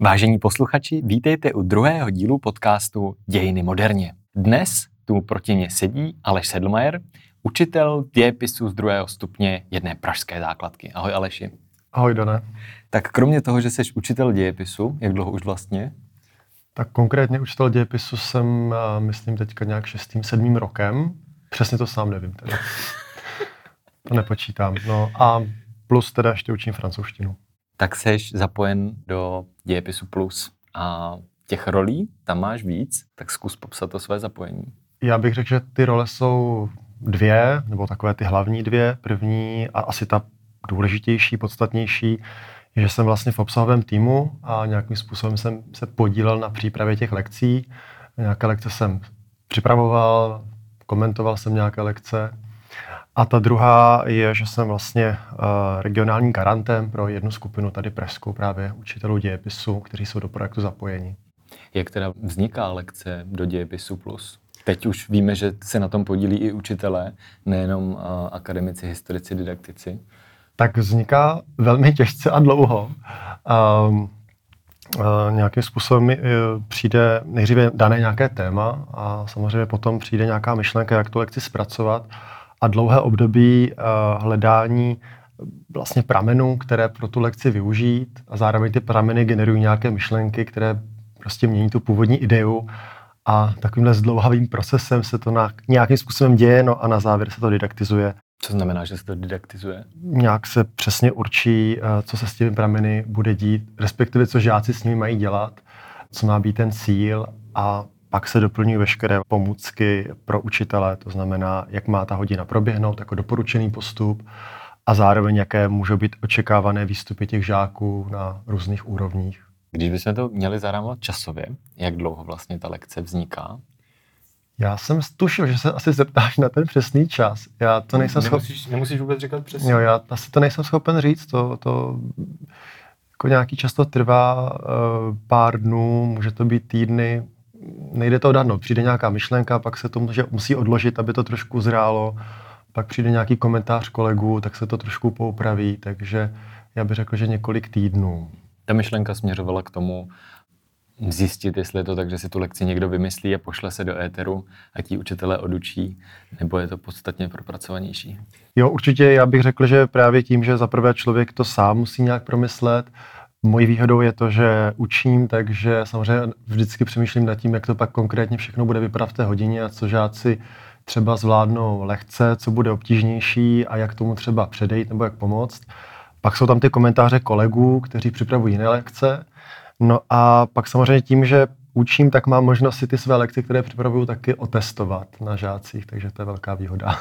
Vážení posluchači, vítejte u druhého dílu podcastu Dějiny moderně. Dnes tu proti mě sedí Aleš Sedlmajer, učitel dějepisu z druhého stupně jedné pražské základky. Ahoj Aleši. Ahoj Dane. Tak kromě toho, že jsi učitel dějepisu, jak dlouho už vlastně? Tak konkrétně učitel dějepisu jsem, myslím, teďka nějak šestým, sedmým rokem. Přesně to sám nevím teda. to nepočítám. No a plus teda ještě učím francouzštinu. Tak jsi zapojen do dějepisu plus a těch rolí tam máš víc, tak zkus popsat to své zapojení. Já bych řekl, že ty role jsou dvě, nebo takové ty hlavní dvě. První a asi ta důležitější, podstatnější, je, že jsem vlastně v obsahovém týmu a nějakým způsobem jsem se podílel na přípravě těch lekcí. Nějaké lekce jsem připravoval, komentoval jsem nějaké lekce. A ta druhá je, že jsem vlastně uh, regionálním garantem pro jednu skupinu tady Presku, právě učitelů dějepisu, kteří jsou do projektu zapojeni. Jak teda vzniká lekce do dějepisu plus? Teď už víme, že se na tom podílí i učitelé, nejenom uh, akademici, historici, didaktici. Tak vzniká velmi těžce a dlouho. Um, nějakým způsobem přijde nejdříve dané nějaké téma a samozřejmě potom přijde nějaká myšlenka, jak tu lekci zpracovat a dlouhé období uh, hledání vlastně pramenů, které pro tu lekci využít a zároveň ty prameny generují nějaké myšlenky, které prostě mění tu původní ideu a takovýmhle zdlouhavým procesem se to na, nějakým způsobem děje, no a na závěr se to didaktizuje. Co znamená, že se to didaktizuje? Nějak se přesně určí, eh, co se s těmi prameny bude dít, respektive co žáci s nimi mají dělat, co má být ten cíl a pak se doplňují veškeré pomůcky pro učitele, to znamená, jak má ta hodina proběhnout jako doporučený postup a zároveň jaké můžou být očekávané výstupy těch žáků na různých úrovních. Když bychom to měli zarámovat časově, jak dlouho vlastně ta lekce vzniká? Já jsem tušil, že se asi zeptáš na ten přesný čas. Já to nejsem nemusíš, schop... nemusíš vůbec říkat přesně. Jo, já asi to nejsem schopen říct. To, to jako nějaký čas to trvá uh, pár dnů, může to být týdny, nejde to odhadnout. Přijde nějaká myšlenka, pak se to může, musí odložit, aby to trošku zrálo, pak přijde nějaký komentář kolegů, tak se to trošku poupraví, takže já bych řekl, že několik týdnů. Ta myšlenka směřovala k tomu zjistit, jestli je to tak, že si tu lekci někdo vymyslí a pošle se do éteru a ti učitelé odučí, nebo je to podstatně propracovanější? Jo, určitě já bych řekl, že právě tím, že zaprvé člověk to sám musí nějak promyslet, Mojí výhodou je to, že učím, takže samozřejmě vždycky přemýšlím nad tím, jak to pak konkrétně všechno bude vypadat v té hodině a co žáci třeba zvládnou lehce, co bude obtížnější a jak tomu třeba předejít nebo jak pomoct. Pak jsou tam ty komentáře kolegů, kteří připravují jiné lekce. No a pak samozřejmě tím, že učím, tak mám možnost si ty své lekce, které připravuju, taky otestovat na žácích, takže to je velká výhoda.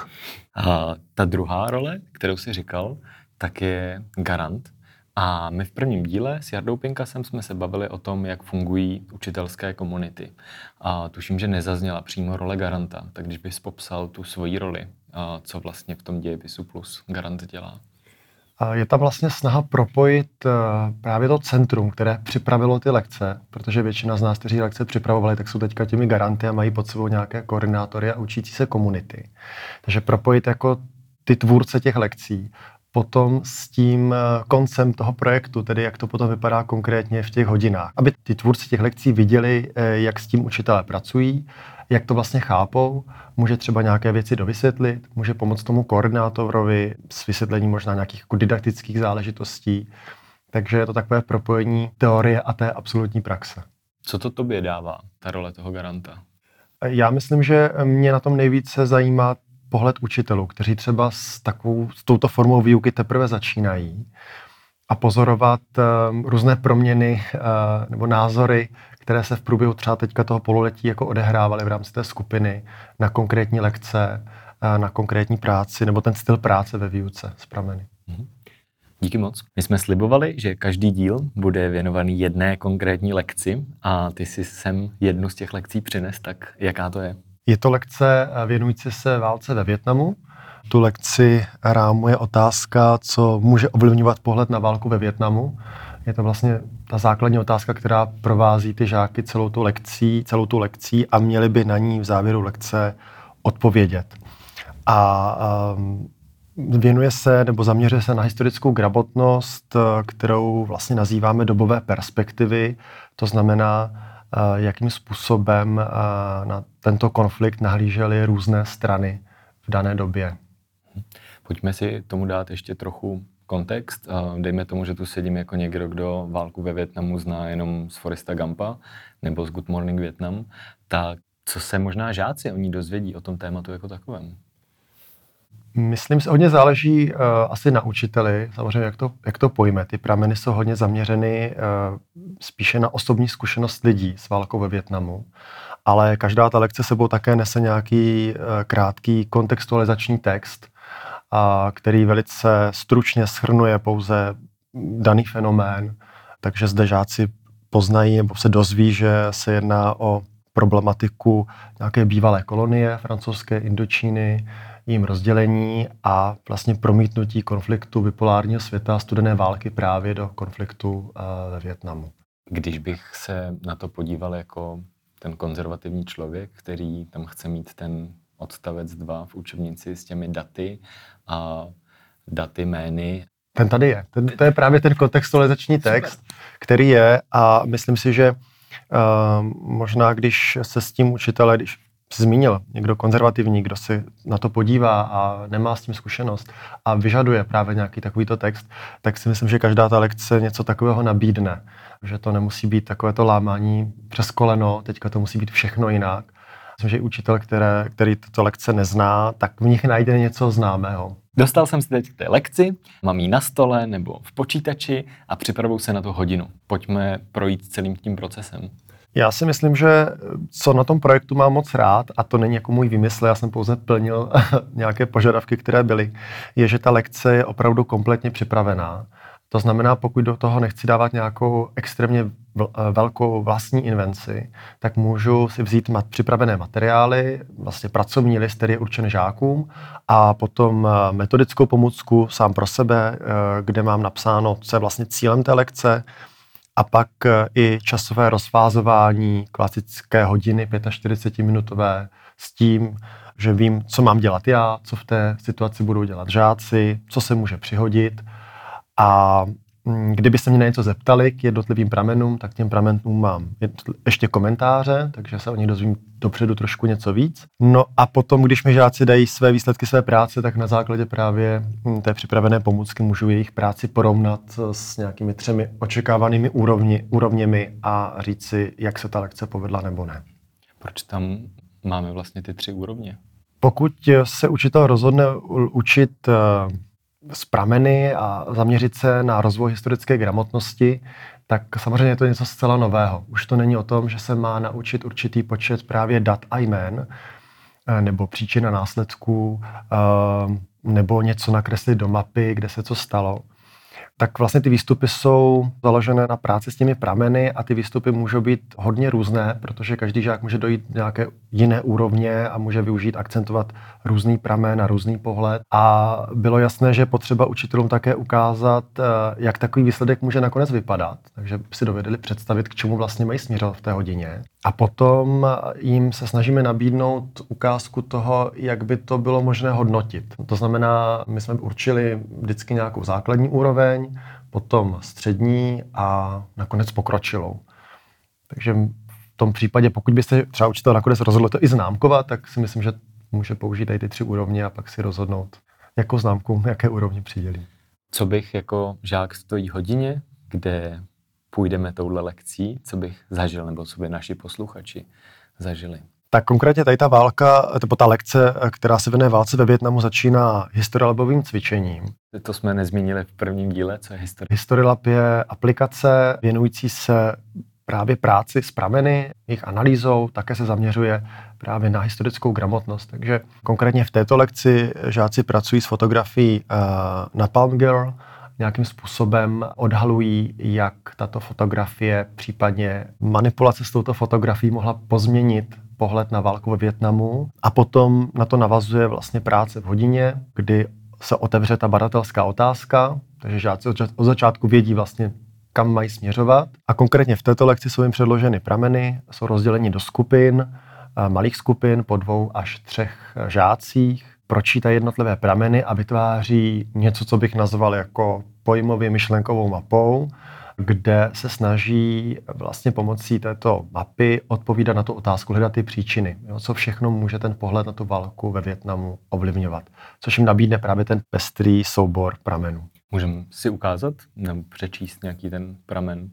A ta druhá role, kterou jsi říkal, tak je garant. A my v prvním díle s Jardou Pinkasem jsme se bavili o tom, jak fungují učitelské komunity. A tuším, že nezazněla přímo role garanta, tak když bys popsal tu svoji roli, co vlastně v tom dějepisu plus garant dělá. Je tam vlastně snaha propojit eh, právě to centrum, které připravilo ty lekce, protože většina z nás, kteří lekce připravovali, tak jsou teďka těmi garanty a mají pod sebou nějaké koordinátory a učící se komunity. Takže propojit jako ty tvůrce těch lekcí potom s tím eh, koncem toho projektu, tedy jak to potom vypadá konkrétně v těch hodinách. Aby ty tvůrci těch lekcí viděli, eh, jak s tím učitelé pracují, jak to vlastně chápou, může třeba nějaké věci dovysvětlit, může pomoct tomu koordinátorovi s vysvětlením možná nějakých didaktických záležitostí. Takže je to takové propojení teorie a té absolutní praxe. Co to tobě dává, ta role toho garanta? Já myslím, že mě na tom nejvíce zajímá pohled učitelů, kteří třeba s, takovou, s touto formou výuky teprve začínají a pozorovat uh, různé proměny uh, nebo názory, které se v průběhu třeba teďka toho pololetí jako odehrávaly v rámci té skupiny na konkrétní lekce, uh, na konkrétní práci nebo ten styl práce ve výuce z prameny. Mhm. Díky moc. My jsme slibovali, že každý díl bude věnovaný jedné konkrétní lekci a ty si sem jednu z těch lekcí přines, tak jaká to je? Je to lekce eh, věnující se válce ve Větnamu. Tu lekci rámuje otázka, co může ovlivňovat pohled na válku ve Větnamu. Je to vlastně ta základní otázka, která provází ty žáky celou tu lekcí, celou tu lekcí a měli by na ní v závěru lekce odpovědět. A um, věnuje se nebo zaměřuje se na historickou gramotnost, kterou vlastně nazýváme dobové perspektivy. To znamená, jakým způsobem na tento konflikt nahlížely různé strany v dané době. Pojďme si tomu dát ještě trochu kontext. Dejme tomu, že tu sedím jako někdo, kdo válku ve Větnamu zná jenom z Foresta Gampa nebo z Good Morning Vietnam. Tak co se možná žáci o ní dozvědí o tom tématu jako takovém? Myslím si, hodně záleží uh, asi na učiteli, samozřejmě jak to, jak to pojme. Ty prameny jsou hodně zaměřeny uh, spíše na osobní zkušenost lidí s válkou ve Větnamu, ale každá ta lekce sebou také nese nějaký uh, krátký kontextualizační text, a který velice stručně schrnuje pouze daný fenomén, takže zde žáci poznají nebo se dozví, že se jedná o problematiku nějaké bývalé kolonie francouzské Indočíny, jím rozdělení a vlastně promítnutí konfliktu bipolárního světa a studené války právě do konfliktu eh, ve Větnamu. Když bych se na to podíval jako ten konzervativní člověk, který tam chce mít ten odstavec 2 v učebnici s těmi daty a daty jmény. Ten tady je. Ten, to je právě ten kontextualizační text, který je a myslím si, že uh, možná když se s tím učitele, když zmínil někdo konzervativní, kdo si na to podívá a nemá s tím zkušenost a vyžaduje právě nějaký takovýto text, tak si myslím, že každá ta lekce něco takového nabídne. Že to nemusí být takovéto lámání přes koleno, teďka to musí být všechno jinak. Myslím, že učitel, které, který tyto lekce nezná, tak v nich najde něco známého. Dostal jsem se teď k té lekci, mám ji na stole nebo v počítači a připravuju se na tu hodinu. Pojďme projít celým tím procesem. Já si myslím, že co na tom projektu mám moc rád, a to není jako můj vymysl, já jsem pouze plnil nějaké požadavky, které byly, je, že ta lekce je opravdu kompletně připravená. To znamená, pokud do toho nechci dávat nějakou extrémně velkou vlastní invenci, tak můžu si vzít mat, připravené materiály, vlastně pracovní list, který je určen žákům, a potom eh, metodickou pomůcku sám pro sebe, eh, kde mám napsáno, co je vlastně cílem té lekce, a pak eh, i časové rozfázování klasické hodiny 45-minutové s tím, že vím, co mám dělat já, co v té situaci budou dělat žáci, co se může přihodit. A kdyby se mě na něco zeptali k jednotlivým pramenům, tak těm pramenům mám ještě komentáře, takže se o nich dozvím dopředu trošku něco víc. No a potom, když mi žáci dají své výsledky své práce, tak na základě právě hm, té připravené pomůcky můžu jejich práci porovnat s nějakými třemi očekávanými úrovni, úrovněmi a říct si, jak se ta lekce povedla nebo ne. Proč tam máme vlastně ty tři úrovně? Pokud se učitel rozhodne učit z prameny a zaměřit se na rozvoj historické gramotnosti, tak samozřejmě je to něco zcela nového. Už to není o tom, že se má naučit určitý počet právě dat a jmén, eh, nebo příčina následků, eh, nebo něco nakreslit do mapy, kde se co stalo tak vlastně ty výstupy jsou založené na práci s těmi prameny a ty výstupy můžou být hodně různé, protože každý žák může dojít nějaké jiné úrovně a může využít, akcentovat různý pramen a různý pohled. A bylo jasné, že je potřeba učitelům také ukázat, eh, jak takový výsledek může nakonec vypadat, takže si dovedli představit, k čemu vlastně mají směřovat v té hodině. A potom jim se snažíme nabídnout ukázku toho, jak by to bylo možné hodnotit. To znamená, my jsme určili vždycky nějakou základní úroveň, potom střední a nakonec pokročilou. Takže v tom případě, pokud byste třeba učitel nakonec rozhodl to i známkovat, tak si myslím, že může použít tady ty tři úrovně a pak si rozhodnout, jakou známku, jaké úrovně přidělí. Co bych jako žák stojí hodině, kde půjdeme touhle lekcí, co bych zažil, nebo co by naši posluchači zažili? Tak konkrétně tady ta válka, nebo ta lekce, která se věnuje válce ve Větnamu, začíná historilabovým cvičením. To jsme nezmínili v prvním díle, co je historie. Historilab je aplikace věnující se právě práci s prameny, jejich analýzou, také se zaměřuje právě na historickou gramotnost. Takže konkrétně v této lekci žáci pracují s fotografií uh, Napalm Girl, nějakým způsobem odhalují, jak tato fotografie, případně manipulace s touto fotografií mohla pozměnit pohled na válku ve Větnamu a potom na to navazuje vlastně práce v hodině, kdy se otevře ta badatelská otázka, takže žáci od začátku vědí vlastně, kam mají směřovat. A konkrétně v této lekci jsou jim předloženy prameny, jsou rozděleni do skupin, malých skupin po dvou až třech žácích pročítají jednotlivé prameny a vytváří něco, co bych nazval jako pojmově myšlenkovou mapou, kde se snaží vlastně pomocí této mapy odpovídat na tu otázku, hledat ty příčiny. Jo, co všechno může ten pohled na tu válku ve Větnamu ovlivňovat. Což jim nabídne právě ten pestrý soubor pramenů. Můžeme si ukázat nebo přečíst nějaký ten pramen?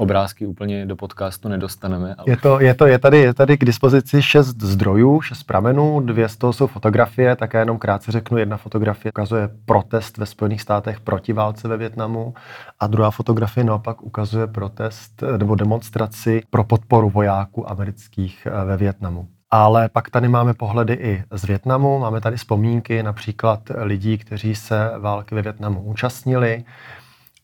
Obrázky úplně do podcastu nedostaneme. Ale... Je, to, je, to, je, tady, je tady k dispozici šest zdrojů, šest pramenů, dvě z toho jsou fotografie, také jenom krátce řeknu, jedna fotografie ukazuje protest ve Spojených státech proti válce ve Větnamu a druhá fotografie naopak ukazuje protest nebo demonstraci pro podporu vojáků amerických eh, ve Větnamu. Ale pak tady máme pohledy i z Větnamu, máme tady vzpomínky například lidí, kteří se války ve Větnamu účastnili,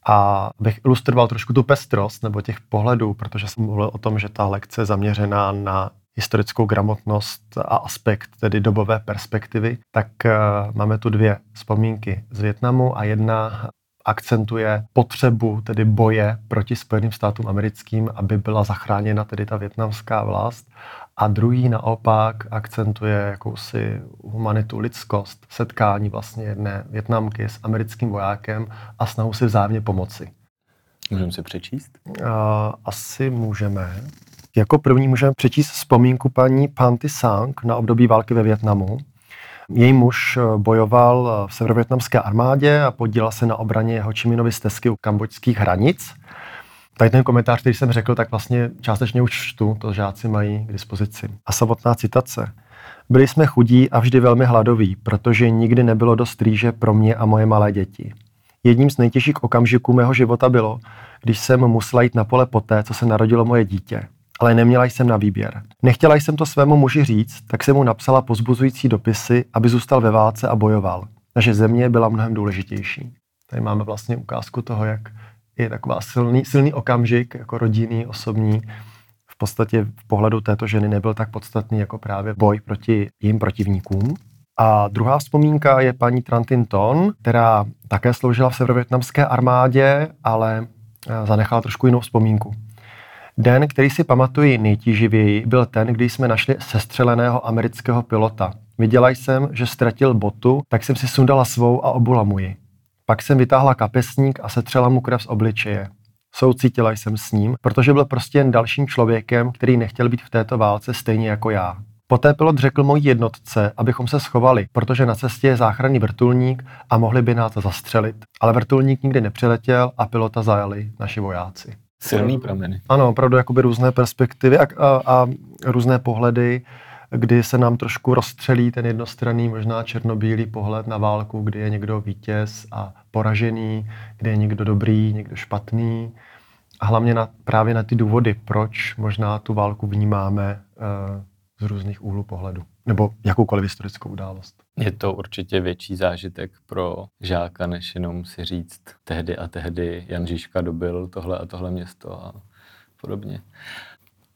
a bych ilustroval trošku tu pestrost nebo těch pohledů, protože jsem mluvil o tom, že ta lekce je zaměřená na historickou gramotnost a aspekt tedy dobové perspektivy, tak uh, máme tu dvě vzpomínky z Větnamu a jedna akcentuje potřebu tedy boje proti Spojeným státům americkým, aby byla zachráněna tedy ta větnamská vlast a druhý naopak akcentuje jakousi humanitu, lidskost, setkání vlastně jedné Větnamky s americkým vojákem a snahu si vzájemně pomoci. Můžeme si přečíst? Uh, asi můžeme. Jako první můžeme přečíst vzpomínku paní Panty Sang na období války ve Větnamu. Její muž eh, bojoval v severovětnamské armádě a podílel se na obraně jeho Čiminovy stezky u kambočských hranic. Tady ten komentář, který jsem řekl, tak vlastně částečně už čtu, to žáci mají k dispozici. A samotná citace. Byli jsme chudí a vždy velmi hladoví, protože nikdy nebylo dost rýže pro mě a moje malé děti. Jedním z nejtěžších okamžiků mého života bylo, když jsem musela jít na pole poté, co se narodilo moje dítě. Ale neměla jsem na výběr. Nechtěla jsem to svému muži říct, tak jsem mu napsala pozbuzující dopisy, aby zůstal ve válce a bojoval. Naše země byla mnohem důležitější. Tady máme vlastně ukázku toho, jak je taková silný, silný okamžik, jako rodinný, osobní. V podstatě v pohledu této ženy nebyl tak podstatný jako právě boj proti jím protivníkům. A druhá vzpomínka je paní Trantin Ton, která také sloužila v severovětnamské armádě, ale eh, zanechala trošku jinou vzpomínku. Den, který si pamatuji nejtíživěji, byl ten, kdy jsme našli sestřeleného amerického pilota. Viděla jsem, že ztratil botu, tak jsem si sundala svou a obula mu ji. Pak jsem vytáhla kapesník a setřela mu krev z obličeje. Soucítila jsem s ním, protože byl prostě jen dalším člověkem, který nechtěl být v této válce stejně jako já. Poté pilot řekl mojí jednotce, abychom se schovali, protože na cestě je záchranný vrtulník a mohli by nás zastřelit. Ale vrtulník nikdy nepřiletěl a pilota zajali naši vojáci. Silný prameny. Ano, opravdu jakoby různé perspektivy a, a, a různé pohledy kdy se nám trošku rozstřelí ten jednostranný, možná černobílý pohled na válku, kdy je někdo vítěz a poražený, kdy je někdo dobrý, někdo špatný. A hlavně na, právě na ty důvody, proč možná tu válku vnímáme uh, z různých úhlů pohledu. Nebo jakoukoliv historickou událost. Je to určitě větší zážitek pro žáka, než jenom si říct tehdy a tehdy Jan Žižka dobil tohle a tohle město a podobně.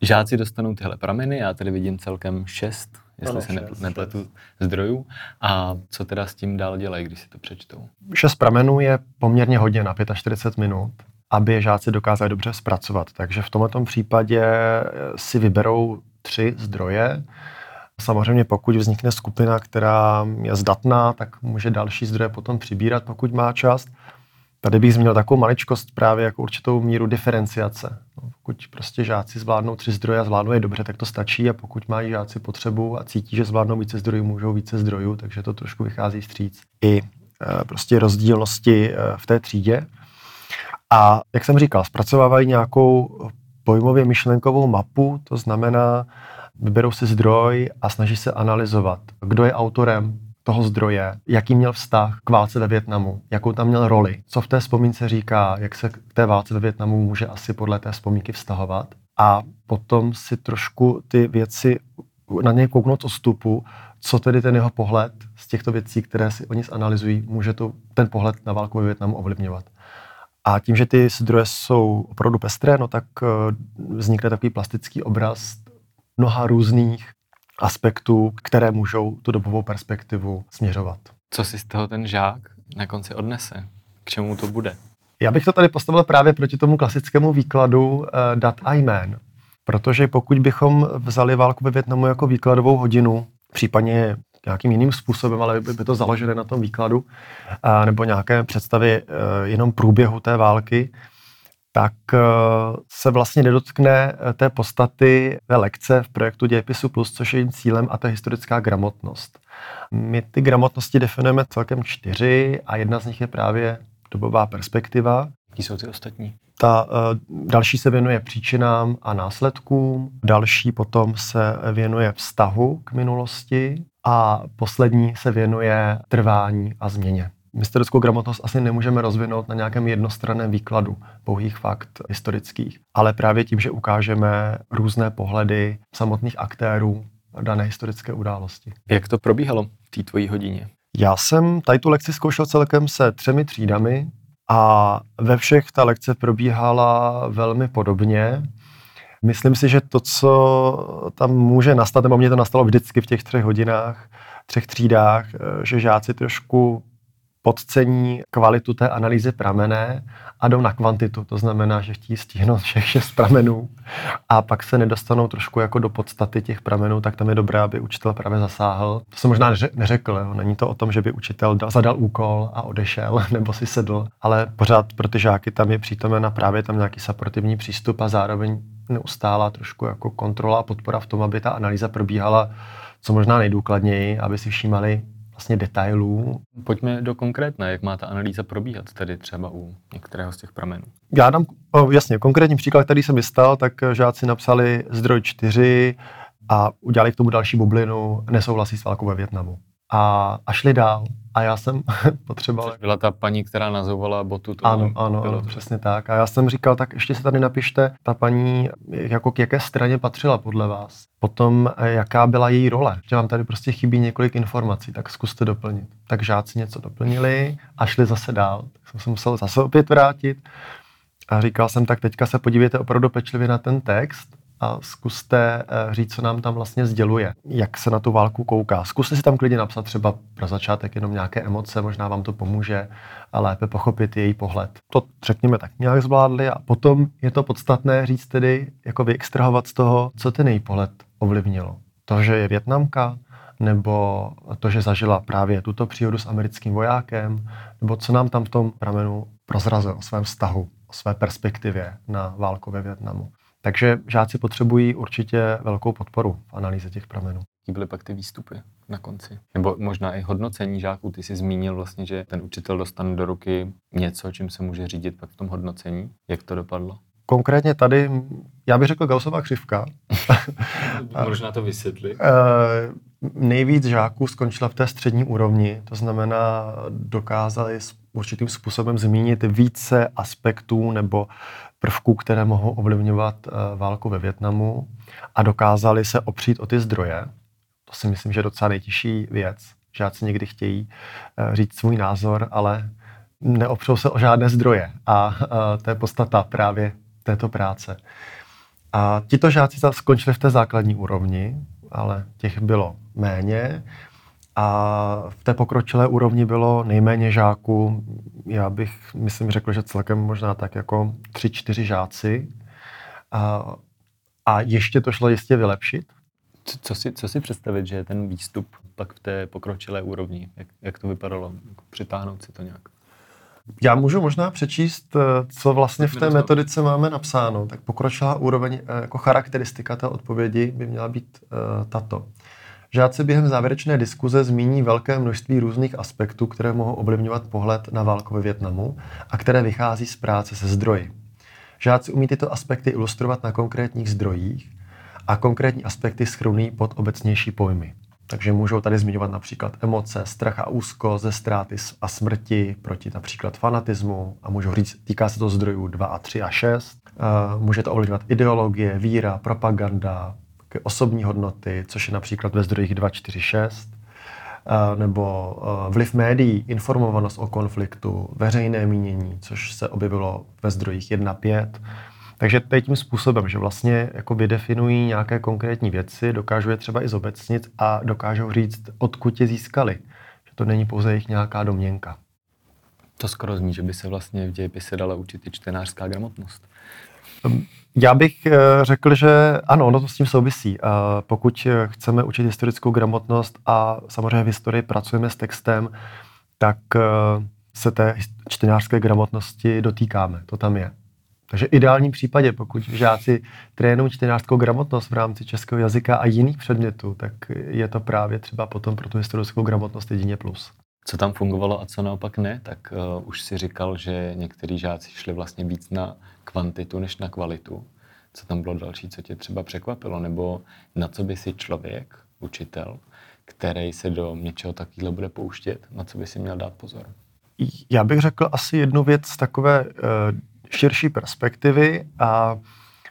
Žáci dostanou tyhle prameny, já tady vidím celkem šest, jestli ano, se šest, nepletu, šest. zdrojů. A co teda s tím dál dělají, když si to přečtou? Šest pramenů je poměrně hodně na 45 minut, aby žáci dokázali dobře zpracovat. Takže v tomto případě si vyberou tři zdroje. Samozřejmě pokud vznikne skupina, která je zdatná, tak může další zdroje potom přibírat, pokud má čas. Tady bych zmínil takovou maličkost právě jako určitou míru diferenciace. No, pokud prostě žáci zvládnou tři zdroje a zvládnou je dobře, tak to stačí a pokud mají žáci potřebu a cítí, že zvládnou více zdrojů, můžou více zdrojů, takže to trošku vychází vstříc i e, prostě rozdílnosti e, v té třídě. A jak jsem říkal, zpracovávají nějakou pojmově myšlenkovou mapu, to znamená, vyberou si zdroj a snaží se analyzovat, kdo je autorem toho zdroje, jaký měl vztah k válce ve Větnamu, jakou tam měl roli, co v té vzpomínce říká, jak se k té válce ve Větnamu může asi podle té vzpomínky vztahovat. A potom si trošku ty věci na něj kouknout z stupu, co tedy ten jeho pohled z těchto věcí, které si oni zanalizují, může to, ten pohled na válku ve Větnamu ovlivňovat. A tím, že ty zdroje jsou opravdu pestré, no tak eh, vznikne takový plastický obraz mnoha různých aspektů, které můžou tu dobovou perspektivu směřovat. Co si z toho ten žák na konci odnese? K čemu to bude? Já bych to tady postavil právě proti tomu klasickému výkladu uh, dat a jmén. Protože pokud bychom vzali válku ve Větnamu jako výkladovou hodinu, případně nějakým jiným způsobem, ale by, to založené na tom výkladu, a, nebo nějaké představy e, jenom průběhu té války, tak e, se vlastně nedotkne e, té podstaty té lekce v projektu Dějepisu Plus, což je jejím cílem a to je historická gramotnost. My ty gramotnosti definujeme celkem čtyři a jedna z nich je právě dobová perspektiva. Jaký jsou ty ostatní? Ta uh, další se věnuje příčinám a následkům, další potom se věnuje vztahu k minulosti a poslední se věnuje trvání a změně. Historickou gramotnost asi nemůžeme rozvinout na nějakém jednostranném výkladu pouhých fakt historických, ale právě tím, že ukážeme různé pohledy samotných aktérů dané historické události. Jak to probíhalo v té tvojí hodině? Já jsem tady tu lekci zkoušel celkem se třemi třídami a ve všech ta lekce probíhala velmi podobně. Myslím si, že to, co tam může nastat, nebo mě to nastalo vždycky v těch třech hodinách, třech třídách, že žáci trošku podcení kvalitu té analýzy pramené a jdou na kvantitu. To znamená, že chtějí stihnout všech šest pramenů a pak se nedostanou trošku jako do podstaty těch pramenů, tak tam je dobré, aby učitel právě zasáhl. To jsem možná neřekl, jo. není to o tom, že by učitel zadal úkol a odešel nebo si sedl, ale pořád pro ty žáky tam je přítomen a právě tam nějaký supportivní přístup a zároveň neustála trošku jako kontrola a podpora v tom, aby ta analýza probíhala co možná nejdůkladněji, aby si všímali vlastně detailů. Pojďme do konkrétné, jak má ta analýza probíhat, tedy třeba u některého z těch pramenů. Já dám, o, jasně, konkrétní příklad, který jsem vystal, tak žáci napsali zdroj 4 a udělali k tomu další bublinu, nesouhlasí s válkou ve Větnamu. A, a šli dál. A já jsem potřeboval... Což byla ta paní, která nazývala botu. To ano, ano, bylo přesně tak. A já jsem říkal, tak ještě si tady napište, ta paní, jako k jaké straně patřila podle vás. Potom, jaká byla její role. Že vám tady prostě chybí několik informací, tak zkuste doplnit. Tak žáci něco doplnili a šli zase dál. Tak jsem se musel zase opět vrátit. A říkal jsem, tak teďka se podívejte opravdu pečlivě na ten text a zkuste eh, říct, co nám tam vlastně sděluje, jak se na tu válku kouká. Zkuste si tam klidně napsat třeba pro začátek jenom nějaké emoce, možná vám to pomůže a lépe pochopit její pohled. To řekněme tak nějak zvládli a potom je to podstatné říct tedy, jako vyextrahovat z toho, co ten její pohled ovlivnilo. To, že je Větnamka, nebo to, že zažila právě tuto příhodu s americkým vojákem, nebo co nám tam v tom pramenu prozrazil o svém vztahu, o své perspektivě na válku ve Větnamu. Takže žáci potřebují určitě velkou podporu v analýze těch pramenů. Jaký byly pak ty výstupy na konci? Nebo možná i hodnocení žáků. Ty jsi zmínil vlastně, že ten učitel dostane do ruky něco, čím se může řídit pak v tom hodnocení. Jak to dopadlo? Konkrétně tady, já bych řekl Gaussová křivka. Možná to vysvětli. Uh, nejvíc žáků skončila v té střední úrovni, to znamená, dokázali určitým způsobem zmínit více aspektů nebo prvků, které mohou ovlivňovat uh, válku ve Větnamu a dokázali se opřít o ty zdroje. To si myslím, že je docela nejtěžší věc. Žáci někdy chtějí uh, říct svůj názor, ale neopřou se o žádné zdroje. A uh, to je podstata právě této práce. A tito žáci skončili v té základní úrovni, ale těch bylo méně. A v té pokročilé úrovni bylo nejméně žáků, já bych, myslím, řekl, že celkem možná tak jako tři, čtyři žáci. A, a ještě to šlo jistě vylepšit. Co, co, si, co si představit, že je ten výstup pak v té pokročilé úrovni? Jak, jak to vypadalo? Jako přitáhnout si to nějak? Já můžu možná přečíst, eh, co vlastně v té metodice máme napsáno. Tak pokročilá úroveň eh, jako charakteristika té odpovědi by měla být uh, tato. Žáci během závěrečné diskuze zmíní velké množství různých aspektů, které mohou ovlivňovat pohled na válku ve Větnamu a které vychází z práce se zdroji. Žáci umí tyto aspekty ilustrovat na konkrétních zdrojích a konkrétní aspekty schrnují pod obecnější pojmy. Takže můžou tady zmiňovat například emoce, strach a úzko ze ztráty a smrti proti například fanatismu a můžou říct, týká se to zdrojů 2 a 3 a 6. Může to ovlivňovat ideologie, víra, propaganda, osobní hodnoty, což je například ve zdrojích 2, 4, 6 nebo vliv médií, informovanost o konfliktu, veřejné mínění, což se objevilo ve zdrojích 1, 5 takže to je tím způsobem, že vlastně jako vydefinují nějaké konkrétní věci, dokážou je třeba i zobecnit a dokážou říct, odkud je získali. Že to není pouze jejich nějaká domněnka. To skoro zní, že by se vlastně v dějepise dala učit i čtenářská gramotnost. Já bych eh, řekl, že ano, ono to s tím souvisí. Pokud chceme učit historickou gramotnost a samozřejmě v historii pracujeme s textem, tak se té čtenářské gramotnosti dotýkáme. To tam je. Takže v ideálním případě, pokud žáci trénují čtenářskou gramotnost v rámci českého jazyka a jiných předmětů, tak je to právě třeba potom pro tu historickou gramotnost jedině plus. Co tam fungovalo a co naopak ne, tak uh, už si říkal, že někteří žáci šli vlastně víc na kvantitu než na kvalitu. Co tam bylo další, co tě třeba překvapilo, nebo na co by si člověk, učitel, který se do něčeho takového bude pouštět, na co by si měl dát pozor? Já bych řekl asi jednu věc z takové uh, širší perspektivy a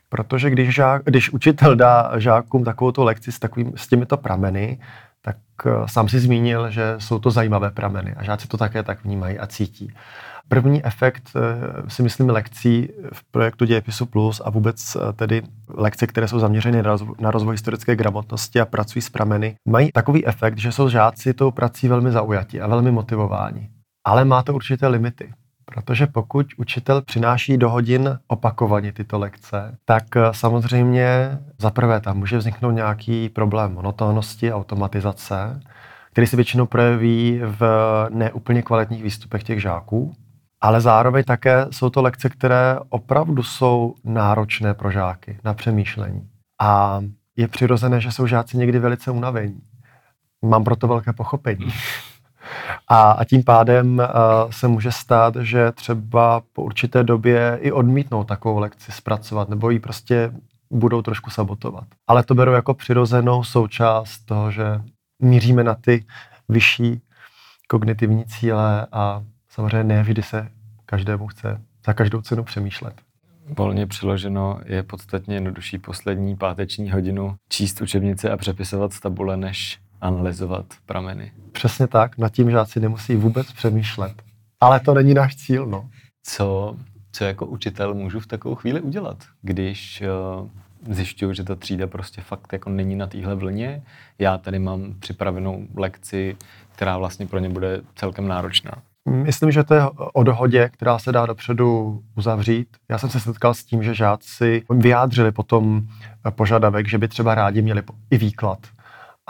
protože když, žák, když učitel dá žákům takovou lekci s, takovým, s těmito prameny, tak uh, sám si zmínil, že jsou to zajímavé prameny a žáci to také tak vnímají a cítí. První efekt uh, si myslím lekcí v projektu Dějepisu Plus a vůbec uh, tedy lekce, které jsou zaměřeny na rozvoj, na rozvoj historické gramotnosti a pracují s prameny, mají takový efekt, že jsou žáci tou prací velmi zaujatí a velmi motivováni. Ale má to určité limity. Protože pokud učitel přináší do hodin opakovaně tyto lekce, tak eh, samozřejmě za prvé tam může vzniknout nějaký problém monotónnosti, automatizace, který se většinou projeví v neúplně kvalitních výstupech těch žáků, ale zároveň také jsou to lekce, které opravdu jsou náročné pro žáky na přemýšlení. A je přirozené, že jsou žáci někdy velice unavení. Mám proto velké pochopení. A, a tím pádem uh, se může stát, že třeba po určité době i odmítnou takovou lekci zpracovat, nebo ji prostě budou trošku sabotovat. Ale to beru jako přirozenou součást toho, že míříme na ty vyšší kognitivní cíle a samozřejmě ne vždy se každému chce za každou cenu přemýšlet. Volně přiloženo je podstatně jednodušší poslední páteční hodinu číst učebnice a přepisovat z tabule, než analyzovat prameny. Přesně tak, nad tím žáci nemusí vůbec přemýšlet. Ale to není náš cíl, no. Co, co jako učitel můžu v takovou chvíli udělat, když uh, zjišťuju, že ta třída prostě fakt jako není na téhle vlně. Já tady mám připravenou lekci, která vlastně pro ně bude celkem náročná. Myslím, že to je o dohodě, která se dá dopředu uzavřít. Já jsem se setkal s tím, že žáci vyjádřili potom požadavek, že by třeba rádi měli i výklad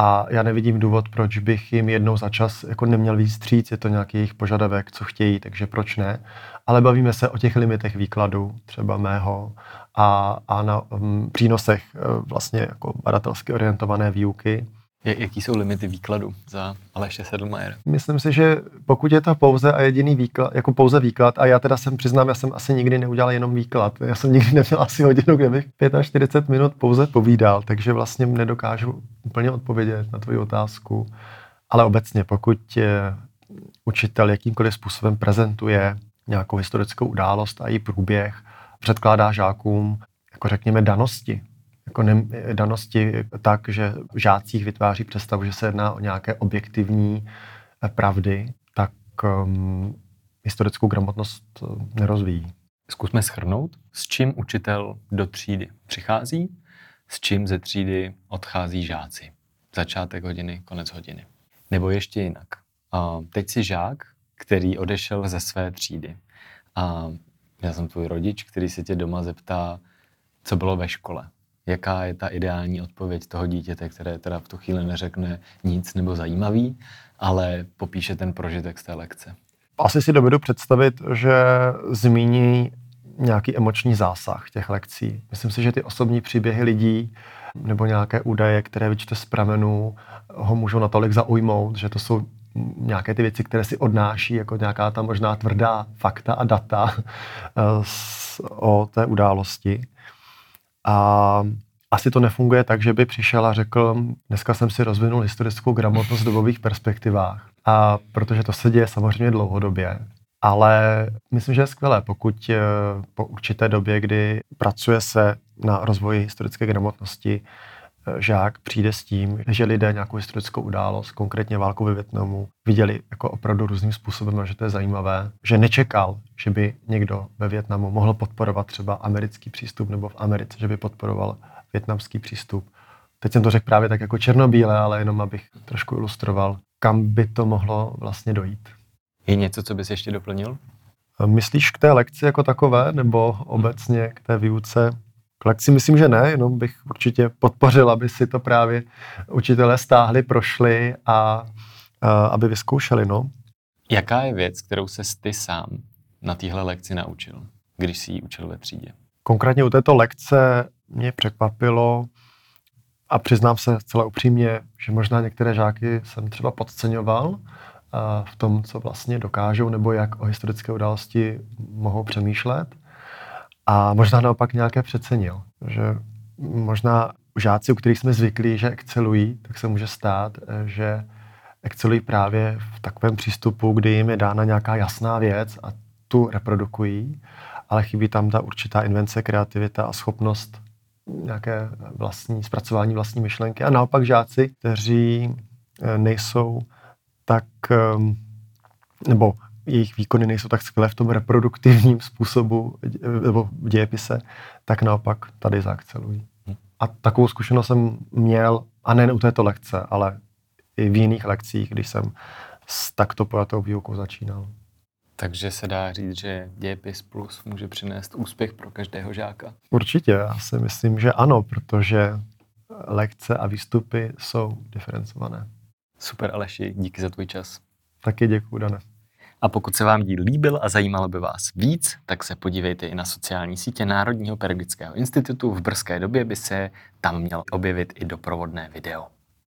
a já nevidím důvod, proč bych jim jednou za čas jako neměl víc stříc, je to nějaký jejich požadavek, co chtějí, takže proč ne. Ale bavíme se o těch limitech výkladu, třeba mého, a, a na um, přínosech uh, vlastně jako badatelsky orientované výuky. Jaký jsou limity výkladu za Aleše Sedlmajera? Myslím si, že pokud je to pouze a jediný výklad, jako pouze výklad, a já teda jsem přiznám, já jsem asi nikdy neudělal jenom výklad. Já jsem nikdy neměl asi hodinu, kde bych 45 minut pouze povídal, takže vlastně nedokážu úplně odpovědět na tvoji otázku. Ale obecně, pokud učitel jakýmkoliv způsobem prezentuje nějakou historickou událost a její průběh, předkládá žákům, jako řekněme, danosti, jako ne, danosti tak, že v žácích vytváří představu, že se jedná o nějaké objektivní eh, pravdy, tak um, historickou gramotnost eh, nerozvíjí. Zkusme schrnout, s čím učitel do třídy přichází, s čím ze třídy odchází žáci. Začátek hodiny, konec hodiny. Nebo ještě jinak. A teď si žák, který odešel ze své třídy. A já jsem tvůj rodič, který se tě doma zeptá, co bylo ve škole jaká je ta ideální odpověď toho dítěte, které teda v tu chvíli neřekne nic nebo zajímavý, ale popíše ten prožitek z té lekce. Asi si dovedu představit, že zmíní nějaký emoční zásah těch lekcí. Myslím si, že ty osobní příběhy lidí nebo nějaké údaje, které vyčte z pramenů, ho můžou natolik zaujmout, že to jsou nějaké ty věci, které si odnáší jako nějaká ta možná tvrdá fakta a data eh, o té události. A asi to nefunguje tak, že by přišel a řekl, dneska jsem si rozvinul historickou gramotnost v dobových perspektivách. A protože to se děje samozřejmě dlouhodobě. Ale myslím, že je skvělé, pokud eh, po určité době, kdy pracuje se na rozvoji historické gramotnosti, žák přijde s tím, že lidé nějakou historickou událost, konkrétně válku ve Větnamu, viděli jako opravdu různým způsobem a že to je zajímavé, že nečekal, že by někdo ve Větnamu mohl podporovat třeba americký přístup nebo v Americe, že by podporoval větnamský přístup. Teď jsem to řekl právě tak jako černobíle, ale jenom abych trošku ilustroval, kam by to mohlo vlastně dojít. Je něco, co bys ještě doplnil? Myslíš k té lekci jako takové, nebo obecně k té výuce K lekci myslím, že ne, jenom bych určitě podpořil, aby si to právě učitelé stáhli, prošli a, a aby vyzkoušeli. No. Jaká je věc, kterou se ty sám na téhle lekci naučil, když jsi ji učil ve třídě? Konkrétně u této lekce mě překvapilo, a přiznám se celé upřímně, že možná některé žáky jsem třeba podceňoval v tom, co vlastně dokážou, nebo jak o historické události mohou přemýšlet. A možná naopak nějaké přecenil. Že možná žáci, u kterých jsme zvyklí, že excelují, tak se může stát, že excelují právě v takovém přístupu, kdy jim je dána nějaká jasná věc a tu reprodukují, ale chybí tam ta určitá invence, kreativita a schopnost nějaké vlastní, zpracování vlastní myšlenky. A naopak žáci, kteří eh, nejsou tak, ehm, nebo jejich výkony nejsou tak skvělé v tom reproduktivním způsobu nebo v dějepise, tak naopak tady zaakcelují. A takovou zkušenost jsem měl, a nejen u této lekce, ale i v jiných lekcích, když jsem s takto pojatou výukou začínal. Takže se dá říct, že dějepis plus může přinést úspěch pro každého žáka. Určitě, já si myslím, že ano, protože lekce a výstupy jsou diferencované. Super Aleši, díky za tvůj čas. Taky děkuji, Dane. A pokud se vám díl líbil a zajímalo by vás víc, tak se podívejte i na sociální sítě Národního pedagogického institutu. V brzké době by se tam mělo objevit i doprovodné video.